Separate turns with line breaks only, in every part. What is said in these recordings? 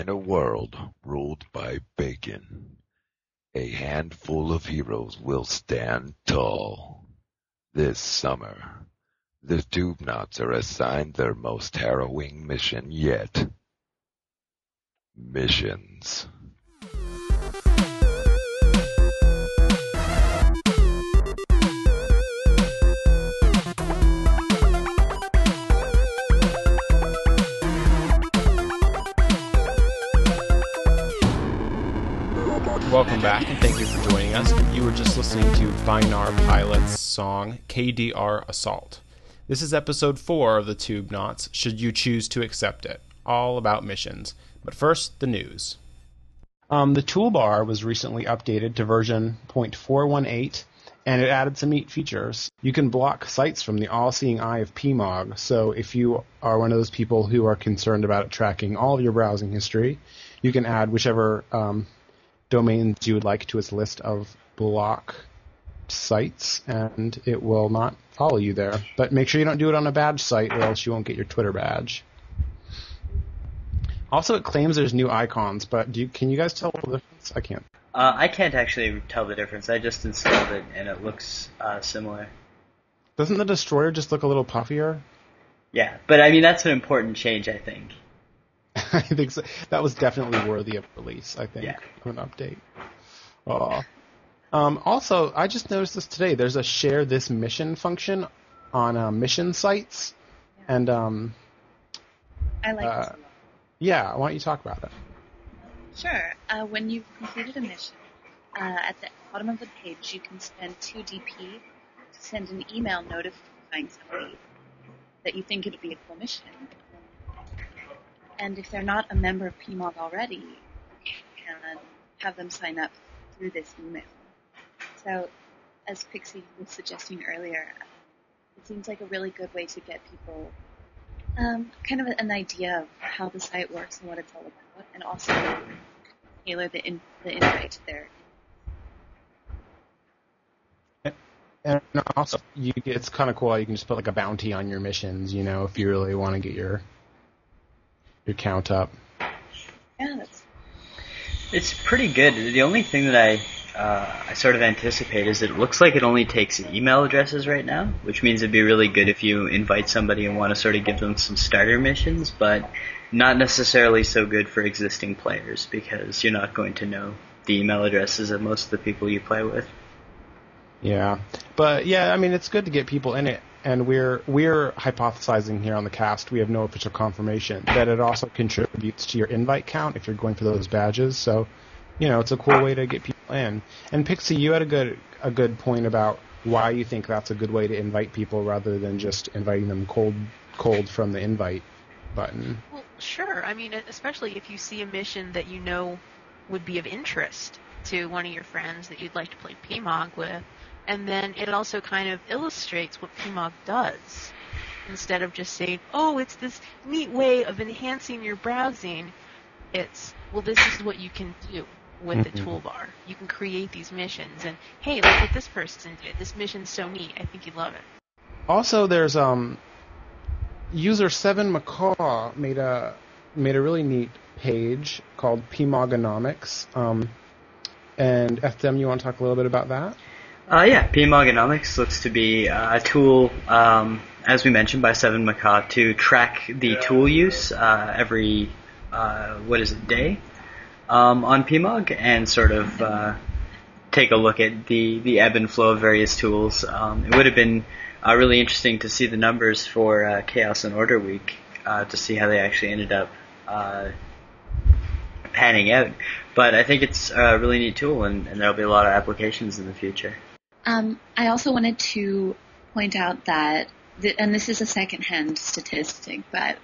In a world ruled by bacon, a handful of heroes will stand tall. This summer, the Tubenots are assigned their most harrowing mission yet. Missions.
Welcome back and thank you for joining us. You were just listening to Binar Pilot's song KDR Assault. This is episode 4 of the Tube Knots, should you choose to accept it. All about missions. But first, the news. Um, the toolbar was recently updated to version 0.418 and it added some neat features. You can block sites from the all-seeing eye of PMOG, so if you are one of those people who are concerned about tracking all of your browsing history, you can add whichever um, domains you would like to its list of block sites, and it will not follow you there. But make sure you don't do it on a badge site, or else you won't get your Twitter badge. Also, it claims there's new icons, but do you, can you guys tell the difference? I can't.
Uh, I can't actually tell the difference. I just installed it and it looks uh, similar.
Doesn't the destroyer just look a little puffier?
Yeah, but I mean that's an important change, I think.
I think so. that was definitely worthy of release. I think
Yeah.
of an update. Aw. Um, also, I just noticed this today. There's a share this mission function on uh, mission sites, and um,
I like
Uh, yeah, why don't you talk about it?
Sure. Uh, when you've completed a mission, uh, at the bottom of the page, you can spend 2 DP to send an email notifying somebody that you think it would be a cool mission. And if they're not a member of PMOG already, you can have them sign up through this email. So, as Pixie was suggesting earlier, it seems like a really good way to get people um, kind of an idea of how the site works and what it's all about, and also tailor the in, the invite to their.
And also, you it's kind of cool. You can just put like a bounty on your missions. You know, if you really want to get your your count up.
Yeah, that's
It's pretty good. The only thing that I uh, I sort of anticipate is it looks like it only takes email addresses right now, which means it'd be really good if you invite somebody and want to sort of give them some starter missions, but not necessarily so good for existing players because you're not going to know the email addresses of most of the people you play with.
Yeah, but yeah, I mean, it's good to get people in it, and we're we're hypothesizing here on the cast. We have no official confirmation that it also contributes to your invite count if you're going for those badges. So, you know, it's a cool way to get people in. And Pixie, you had a good a good point about why you think that's a good way to invite people rather than just inviting them cold cold from the invite button.
Well, sure. I mean, especially if you see a mission that you know would be of interest to one of your friends that you'd like to play PMOG with, and then it also kind of illustrates what PMOG does. Instead of just saying, oh, it's this neat way of enhancing your browsing, it's, well, this is what you can do with the
Mhm.
toolbar. You can create these missions, and hey, look what this person did. This mission's so neat. I think you'd love it.
Also, there's um, user Seven Macaw made a made a really neat page called PMOGonomics. Um, and FDM, you want to talk a little bit about that?
Uh, yeah, PMOGonomics looks to be uh, a tool, um, as we mentioned by Seven Macaw, to track the tool use uh, every, uh, what is it, day um, on PMOG and sort of uh, take a look at the, the ebb and flow of various tools. Um, it would have been uh, really interesting to see the numbers for uh, Chaos and Order Week uh, to see how they actually ended up uh, panning out. But I think it's a really neat tool, and, and there'll be a lot of applications in the future.
Um, I also wanted to point out that, th- and this is a secondhand statistic, but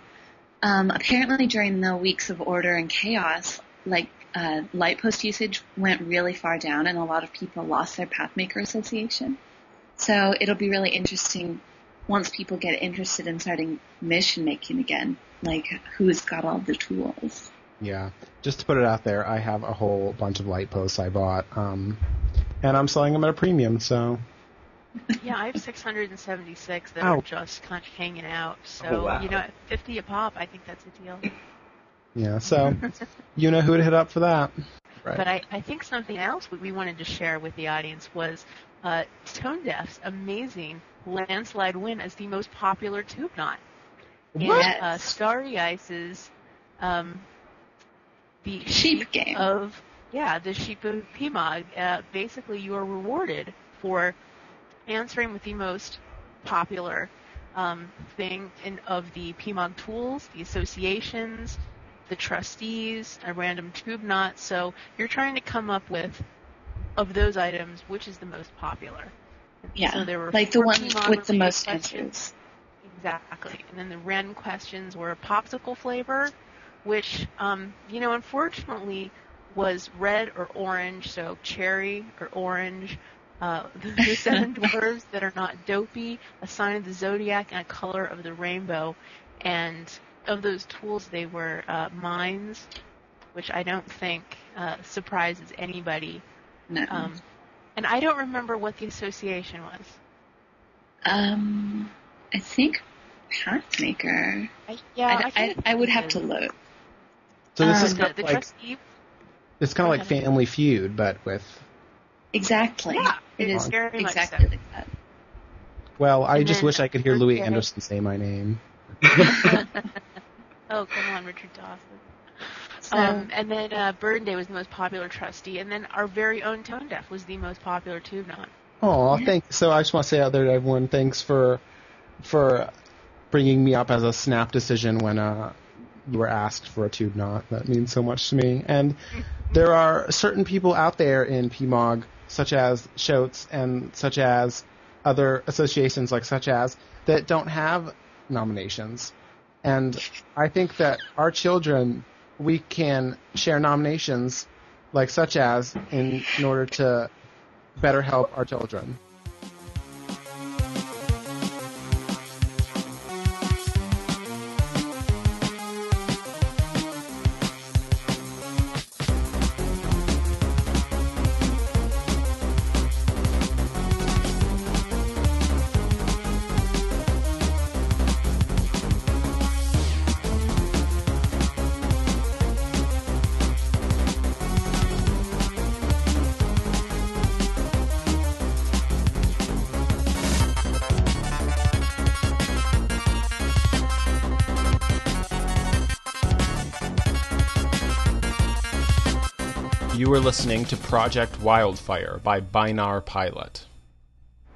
um, apparently during the weeks of order and chaos, like uh, light post usage went really far down, and a lot of people lost their Pathmaker association. So it'll be really interesting once people get interested in starting mission making again, like who's got all the tools.
Yeah. Just to put it out there, I have a whole bunch of light posts I bought, um, and I'm selling them at a premium. So
Yeah, I have 676 that
Ow.
are just kind of hanging out. So,
Oh, wow.
you know, at 50 a pop, I think that's a deal.
Yeah, so you know who to hit up for that. Right.
But I, I think something else we wanted to share with the audience was uh, Tone Deaf's amazing landslide win as the most popular tube knot.
What?
And uh, Starry Ice's um, the
Sheep game.
of yeah the sheep of PMOG. Uh, basically, you are rewarded for answering with the most popular um, thing in, of the PMOG tools, the associations, the trustees, a random tube knot. So you're trying to come up with of those items which is the most popular.
Yeah,
So there were
like the
14
one with the most
questions.
answers.
Exactly. And then the Ren questions were popsicle flavor, which, um, you know, unfortunately was red or orange, so cherry or orange. Uh, the, the seven dwarves that are not dopey, a sign of the zodiac, and a color of the rainbow. And of those tools, they were uh, mines, which I don't think uh, surprises anybody.
No.
Um, and I don't remember what the association was.
Um, I think Pathmaker.
I, yeah,
I,
I,
I,
think
I would have to look.
so this
um,
is
the, the
like
trustee.
It's kind of like
Go ahead.
Family Feud, but with
Exactly.
Yeah,
it is
very much
exactly
so.
like that.
well, I
And
just
then
wish I could hear Louie
birthday.
Anderson say my name.
Oh, come on, Richard Dawson.
So,
Um, and then uh, Burn Day was the most popular trustee, and then our very own Tone Deaf was the most popular tube knot.
Oh,
Yeah.
thank. So I just want to say out there to everyone, thanks for for bringing me up as a snap decision when uh, you were asked for a tube knot. That means so much to me. And there are certain people out there in PMOG, such as Shotes and such as other associations, like such as that don't have nominations. And I think that our children, we can share nominations, like such as, in, in order to better help our children. You were listening to Project Wildfire by Binar Pilot.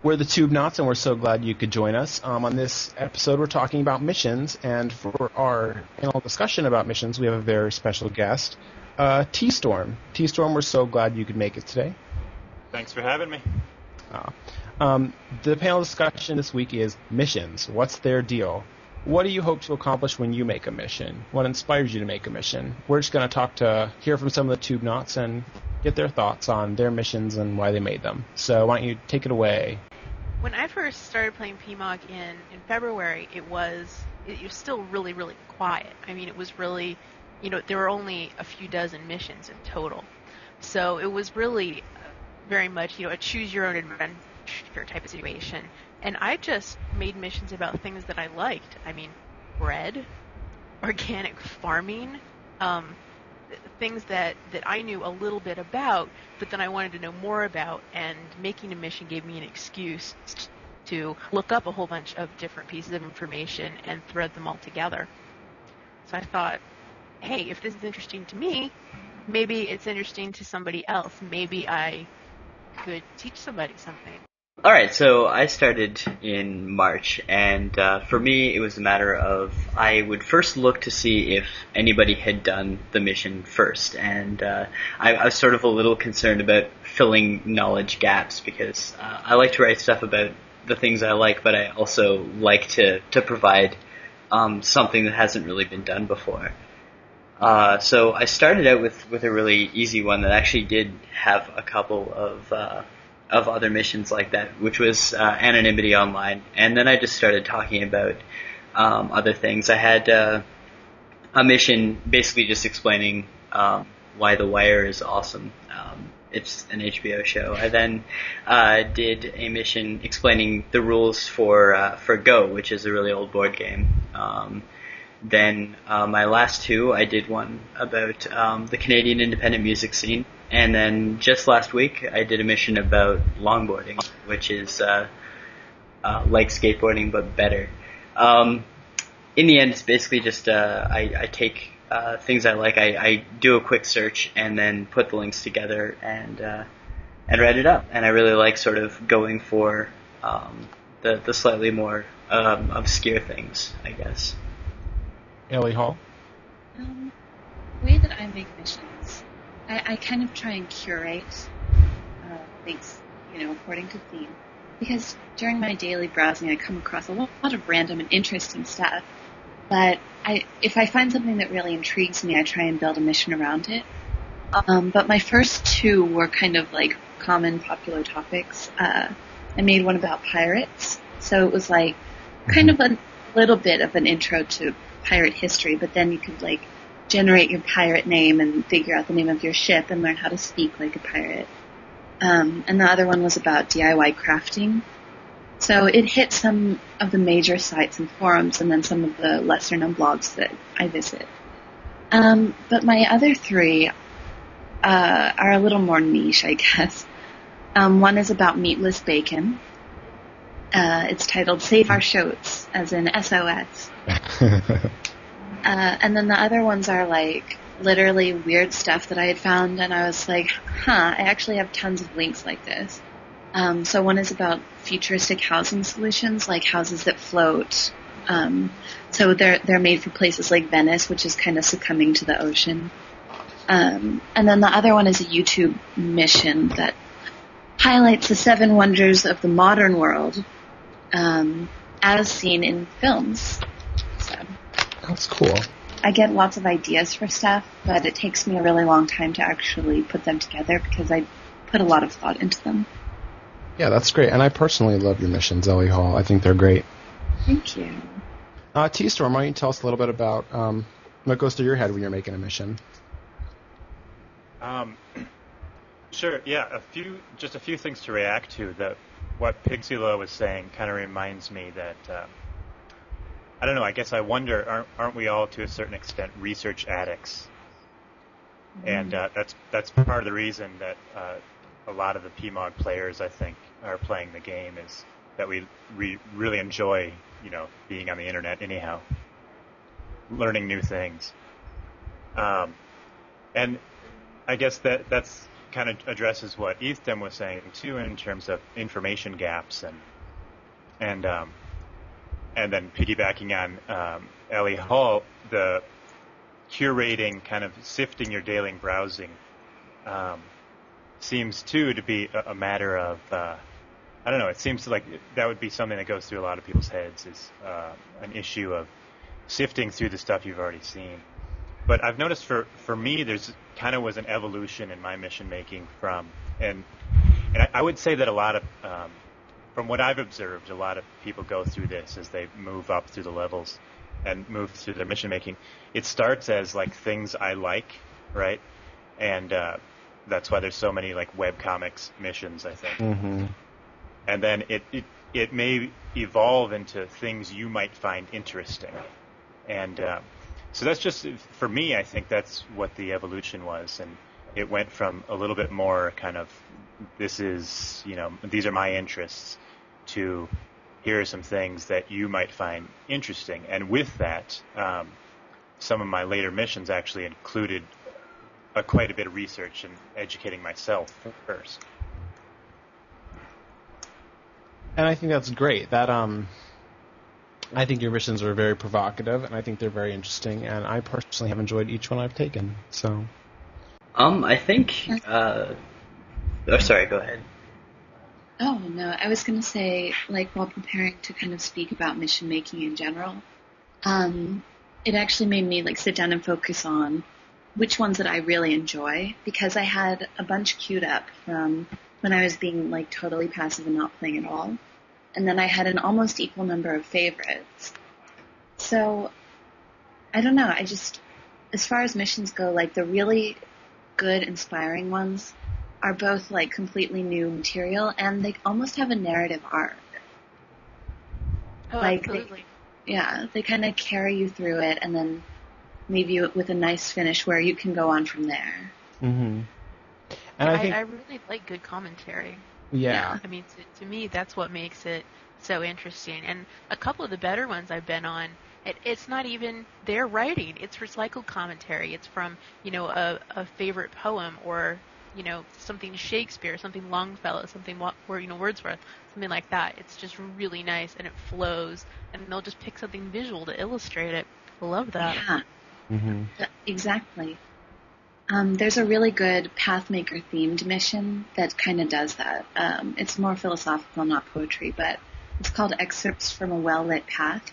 We're the Tube Knots, and we're so glad you could join us. Um, on this episode, we're talking about missions, and for our panel discussion about missions, we have a very special guest, uh, T Storm. T Storm, we're so glad you could make it today.
Thanks for having me.
Uh, um, the panel discussion this week is missions. What's their deal? What do you hope to accomplish when you make a mission? What inspires you to make a mission? We're just going to talk to hear from some of the tube knots and get their thoughts on their missions and why they made them. So why don't you take it away?
When I first started playing PMOG in, in February, it was it was still really really quiet. I mean, it was really, you know, there were only a few dozen missions in total, so it was really very much you know a choose your own adventure type of situation. And I just made missions about things that I liked. I mean, bread, organic farming, um, things that, that I knew a little bit about, but then I wanted to know more about, and making a mission gave me an excuse to look up a whole bunch of different pieces of information and thread them all together. So I thought, hey, if this is interesting to me, maybe it's interesting to somebody else. Maybe I could teach somebody something.
All right, so I started in March, and uh, for me, it was a matter of I would first look to see if anybody had done the mission first, and uh, I, I was sort of a little concerned about filling knowledge gaps because uh, I like to write stuff about the things I like, but I also like to to provide um, something that hasn't really been done before. Uh, so I started out with, with a really easy one that actually did have a couple of uh, of other missions like that, which was uh, anonymity online, and then I just started talking about um, other things. I had uh, a mission basically just explaining um, why The Wire is awesome. Um, it's an HBO show. I then uh, did a mission explaining the rules for uh, for Go, which is a really old board game. Um, then uh, my last two, I did one about um, the Canadian independent music scene, and then just last week I did a mission about longboarding, which is uh, uh, like skateboarding but better. Um, in the end, it's basically just uh, I, I take uh, things I like, I, I do a quick search and then put the links together and uh, and write it up. And I really like sort of going for um, the the slightly more um, obscure things, I guess.
Ellie Hall.
Um, the way that I make missions, I, I kind of try and curate uh, things, you know, according to theme. Because during my daily browsing, I come across a lot of random and interesting stuff. But I, if I find something that really intrigues me, I try and build a mission around it. Um, but my first two were kind of like common popular topics. Uh, I made one about pirates, so it was like kind of a little bit of an intro to pirate history, but then you could like generate your pirate name and figure out the name of your ship and learn how to speak like a pirate. Um, and the other one was about DIY crafting. So it hit some of the major sites and forums and then some of the lesser known blogs that I visit. Um, but my other three uh, are a little more niche, I guess. Um, one is about meatless bacon. Uh, it's titled Save Our Shoats, as in SOS. Uh, and then the other ones are like literally weird stuff that I had found, and I was like, huh, I actually have tons of links like this. Um, so one is about futuristic housing solutions, like houses that float. Um, so they're they're made for places like Venice, which is kind of succumbing to the ocean. Um, and then the other one is a YouTube mission that highlights the seven wonders of the modern world, um, as seen in films. So
That's cool.
I get lots of ideas for stuff, but it takes me a really long time to actually put them together because I put a lot of thought into them.
Yeah, that's great. And I personally love your missions, Ellie Hall. I think they're great.
Thank you.
Uh, T Storm, why don't you tell us a little bit about um, what goes through your head when you're making a mission?
Um, sure. Yeah, a few, just a few things to react to. That what Pixilo was saying kind of reminds me that uh, I don't know. I guess I wonder, aren't, aren't we all to a certain extent research addicts? And uh, that's that's part of the reason that uh, a lot of the PMOG players, I think, are playing the game is that we re- really enjoy, you know, being on the internet anyhow, learning new things. Um, and I guess that that's kind of addresses what Ethan was saying too in terms of information gaps and and um, and then piggybacking on um, Ellie Hall, the curating, kind of sifting your daily browsing, um, seems too to be a, a matter of uh, I don't know. It seems like that would be something that goes through a lot of people's heads is uh, an issue of sifting through the stuff you've already seen. But I've noticed for for me, there's kind of was an evolution in my mission making from and and I, I would say that a lot of um, from what I've observed, a lot of people go through this as they move up through the levels and move through their mission making. It starts as like things I like, right? And uh, that's why there's so many like web comics missions, I think.
Mm-hmm.
And then it, it it may evolve into things you might find interesting. And uh, so that's just for me. I think that's what the evolution was, and it went from a little bit more kind of this is you know these are my interests to here are some things that you might find interesting. And with that, um, some of my later missions actually included a, quite a bit of research and educating myself first.
And I think that's great. That um, I think your missions are very provocative, and I think they're very interesting. And I personally have enjoyed each one I've taken. So
Um, I think. Uh, oh, sorry. Go ahead.
Oh no, I was gonna say, like while preparing to kind of speak about mission making in general, um, it actually made me like sit down and focus on which ones that I really enjoy because I had a bunch queued up from when I was being like totally passive and not playing at all, and then I had an almost equal number of favorites. So, I don't know. I just, as far as missions go, like the really good, inspiring ones are both like completely new material and they almost have a narrative arc.
Oh,
Like, they-
absolutely.
Yeah, they kind of carry you through it and then leave you with a nice finish where you can go on from there.
Mm-hmm. And
I,
I think,
I really like good commentary.
yeah,
I mean, to, to me, that's what makes it so interesting. And a couple of the better ones I've been on, it, it's not even their writing; it's recycled commentary. It's from you know a, a favorite poem or you know something Shakespeare, something Longfellow, something you know Wordsworth, something like that. It's just really nice and it flows, and they'll just pick something visual to illustrate it. I love that.
Yeah,
mm-hmm.
exactly. Um, there's a really good Pathmaker themed mission that kind of does that. Um, it's more philosophical, not poetry, but it's called Excerpts from a Well Lit Path.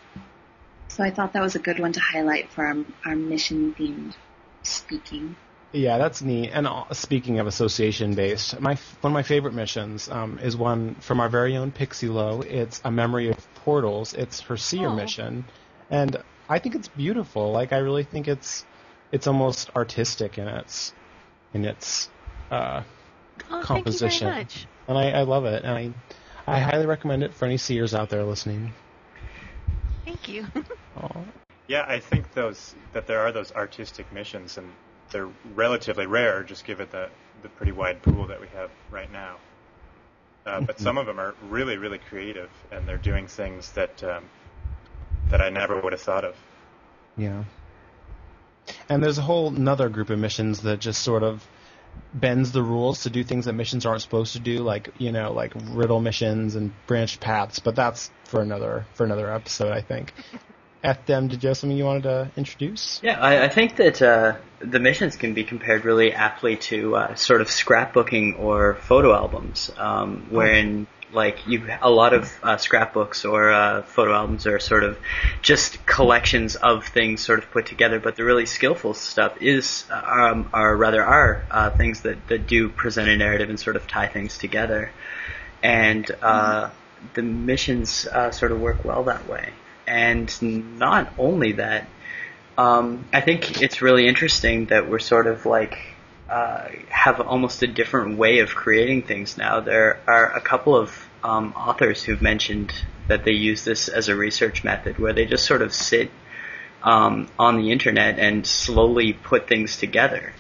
So I thought that was a good one to highlight for our, our mission themed speaking.
Yeah, that's neat. And uh, speaking of association based, my one of my favorite missions um, is one from our very own Pixie Low. It's a memory of portals. It's her seer
Oh.
mission, and I think it's beautiful. Like I really think it's it's almost artistic in its in its uh,
Oh,
composition.
Thank you very much.
and I, I love it. And I I highly recommend it for any seers out there listening.
Thank you.
Yeah, I think those that there are those artistic missions, and they're relatively rare. Just given the the pretty wide pool that we have right now. Uh, but some of them are really, really creative, and they're doing things that um, that I never would have thought of.
Yeah. And there's a whole another group of missions that just sort of bends the rules to do things that missions aren't supposed to do, like you know, like riddle missions and branch paths. But that's for another for another episode, I think. FDM, did you have something you wanted to introduce?
Yeah, I, I think that uh, the missions can be compared really aptly to uh, sort of scrapbooking or photo albums, um, wherein like you a lot of uh, scrapbooks or uh, photo albums are sort of just collections of things sort of put together, but the really skillful stuff is um, are rather are uh, things that that do present a narrative and sort of tie things together, and uh, the missions uh, sort of work well that way. And not only that, um, I think it's really interesting that we're sort of like uh, have almost a different way of creating things now. There are a couple of um, authors who've mentioned that they use this as a research method, where they just sort of sit um, on the internet and slowly put things together.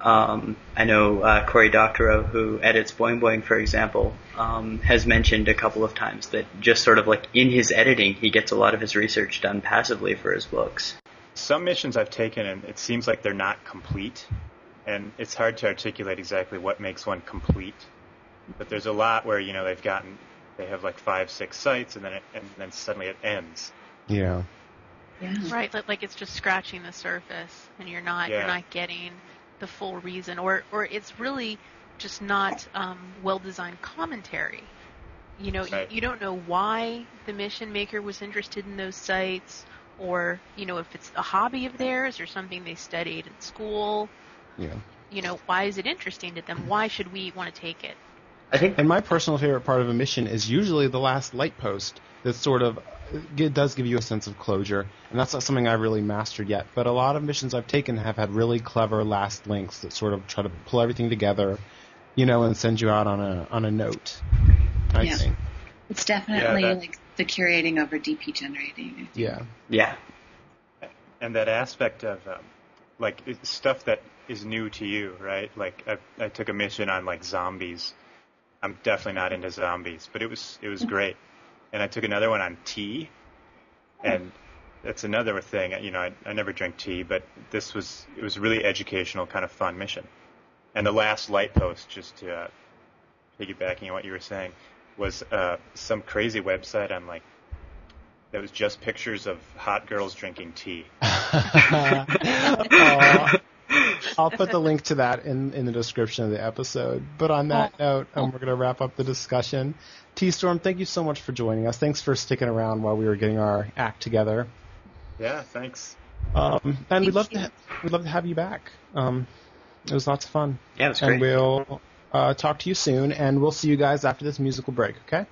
Um, I know uh, Cory Doctorow, who edits Boing Boing, for example, um, has mentioned a couple of times that just sort of like in his editing, he gets a lot of his research done passively for his books.
Some missions I've taken, and it seems like they're not complete, and it's hard to articulate exactly what makes one complete. But there's a lot where you know they've gotten, they have like five, six sites, and then it, and then suddenly it ends.
Yeah.
Yeah.
Right, like, like it's just scratching the surface, and you're not
Yeah.
you're not getting the full reason, or or it's really just not um, well designed commentary. You know,
Right.
you, you don't know why the mission maker was interested in those sites, or you know if it's a hobby of theirs or something they studied in school.
Yeah.
You know, why is it interesting to them? Why should we want to take it?
I think
And my personal favorite part of a mission is usually the last light post that sort of it does give you a sense of closure, and that's not something I've really mastered yet. But a lot of missions I've taken have had really clever last links that sort of try to pull everything together, you know, and send you out on a on a note. I
Yeah.
think.
It's definitely
that-
like the curating over DP generating.
Yeah.
yeah,
and that aspect of um, like stuff that is new to you, right? Like I, I took a mission on like zombies. I'm definitely not into zombies, but it was it was great. And I took another one on tea, and that's another thing. You know, I, I never drink tea, but this was it was a really educational, kind of fun mission. And the last light post, just to uh, piggybacking on what you were saying, was uh, some crazy website on like that was just pictures of hot girls drinking tea.
Aw. I'll put the link to that in, in the description of the episode. But on that note, um, we're going to wrap up the discussion. T Storm, thank you so much for joining us. Thanks for sticking around while we were getting our act together.
Yeah, thanks.
Um, and we'd love to ha- we'd love to have you back. Um, it was lots of fun.
yeah, it was
And we'll uh, talk to you soon, and we'll see you guys after this musical break. Okay.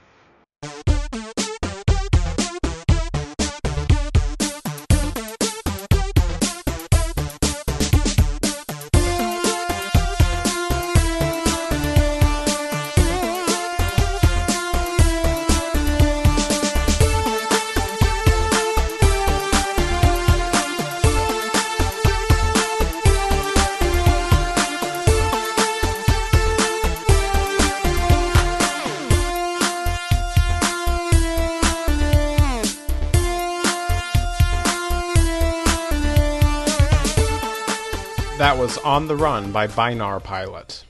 That was On the Run by Binar Pilot.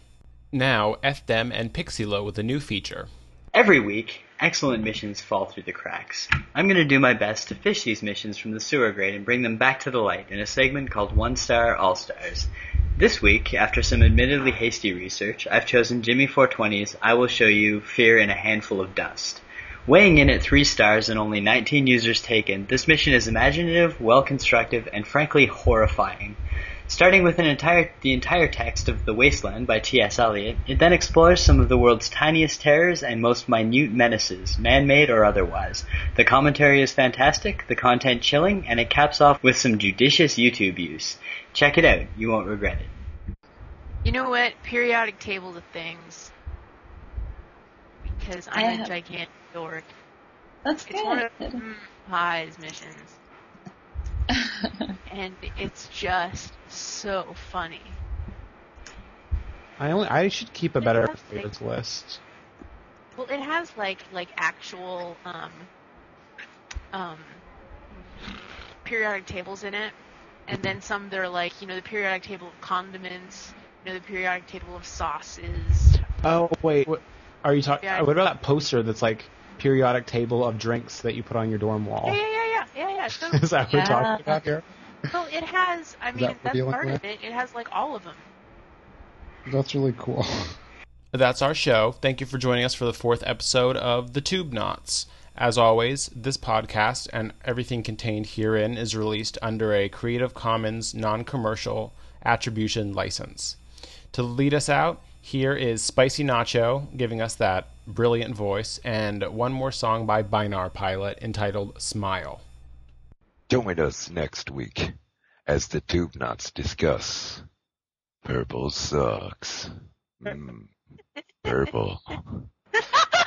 Now, FDem and Pixilo with a new feature.
Every week, excellent missions fall through the cracks. I'm going to do my best to fish these missions from the sewer grate and bring them back to the light in a segment called One Star All Stars. This week, after some admittedly hasty research, I've chosen Jimmy 420's I Will Show You Fear in a Handful of Dust. Weighing in at 3 stars and only 19 users taken, this mission is imaginative, well constructed, and frankly horrifying. Starting with an entire, the entire text of The Wasteland by T.S. Eliot, it then explores some of the world's tiniest terrors and most minute menaces, man-made or otherwise. The commentary is fantastic, the content chilling, and it caps off with some judicious YouTube use. Check it out, you won't regret it.
You know what? Periodic table of things. Because I'm
I
a
have-
gigantic dork.
That's
It's one of
good.
Pie's missions. and it's just so funny.
I only I should keep a better favorites list.
Well, it has like like actual um um periodic tables in it, and then some that are like you know the periodic table of condiments, you know the periodic table of sauces.
Oh wait, what, are you talking? What about that poster that's like periodic table of drinks that you put on your dorm wall?
Yeah, yeah, yeah, yeah, yeah, yeah. So,
Is that what we're
Yeah.
talking about here?
so it has. I mean,
that
that's part
looking
of it. It has like all of them.
That's really cool.
That's our show. Thank you for joining us for the fourth episode of The Tube Knots. As always, this podcast and everything contained herein is released under a Creative Commons non commercial attribution license. To lead us out, here is Spicy Nacho giving us that brilliant voice, and one more song by Binar Pilot entitled Smile.
Join us next week as the Tube Knots discuss Purple Sucks. Mm, purple.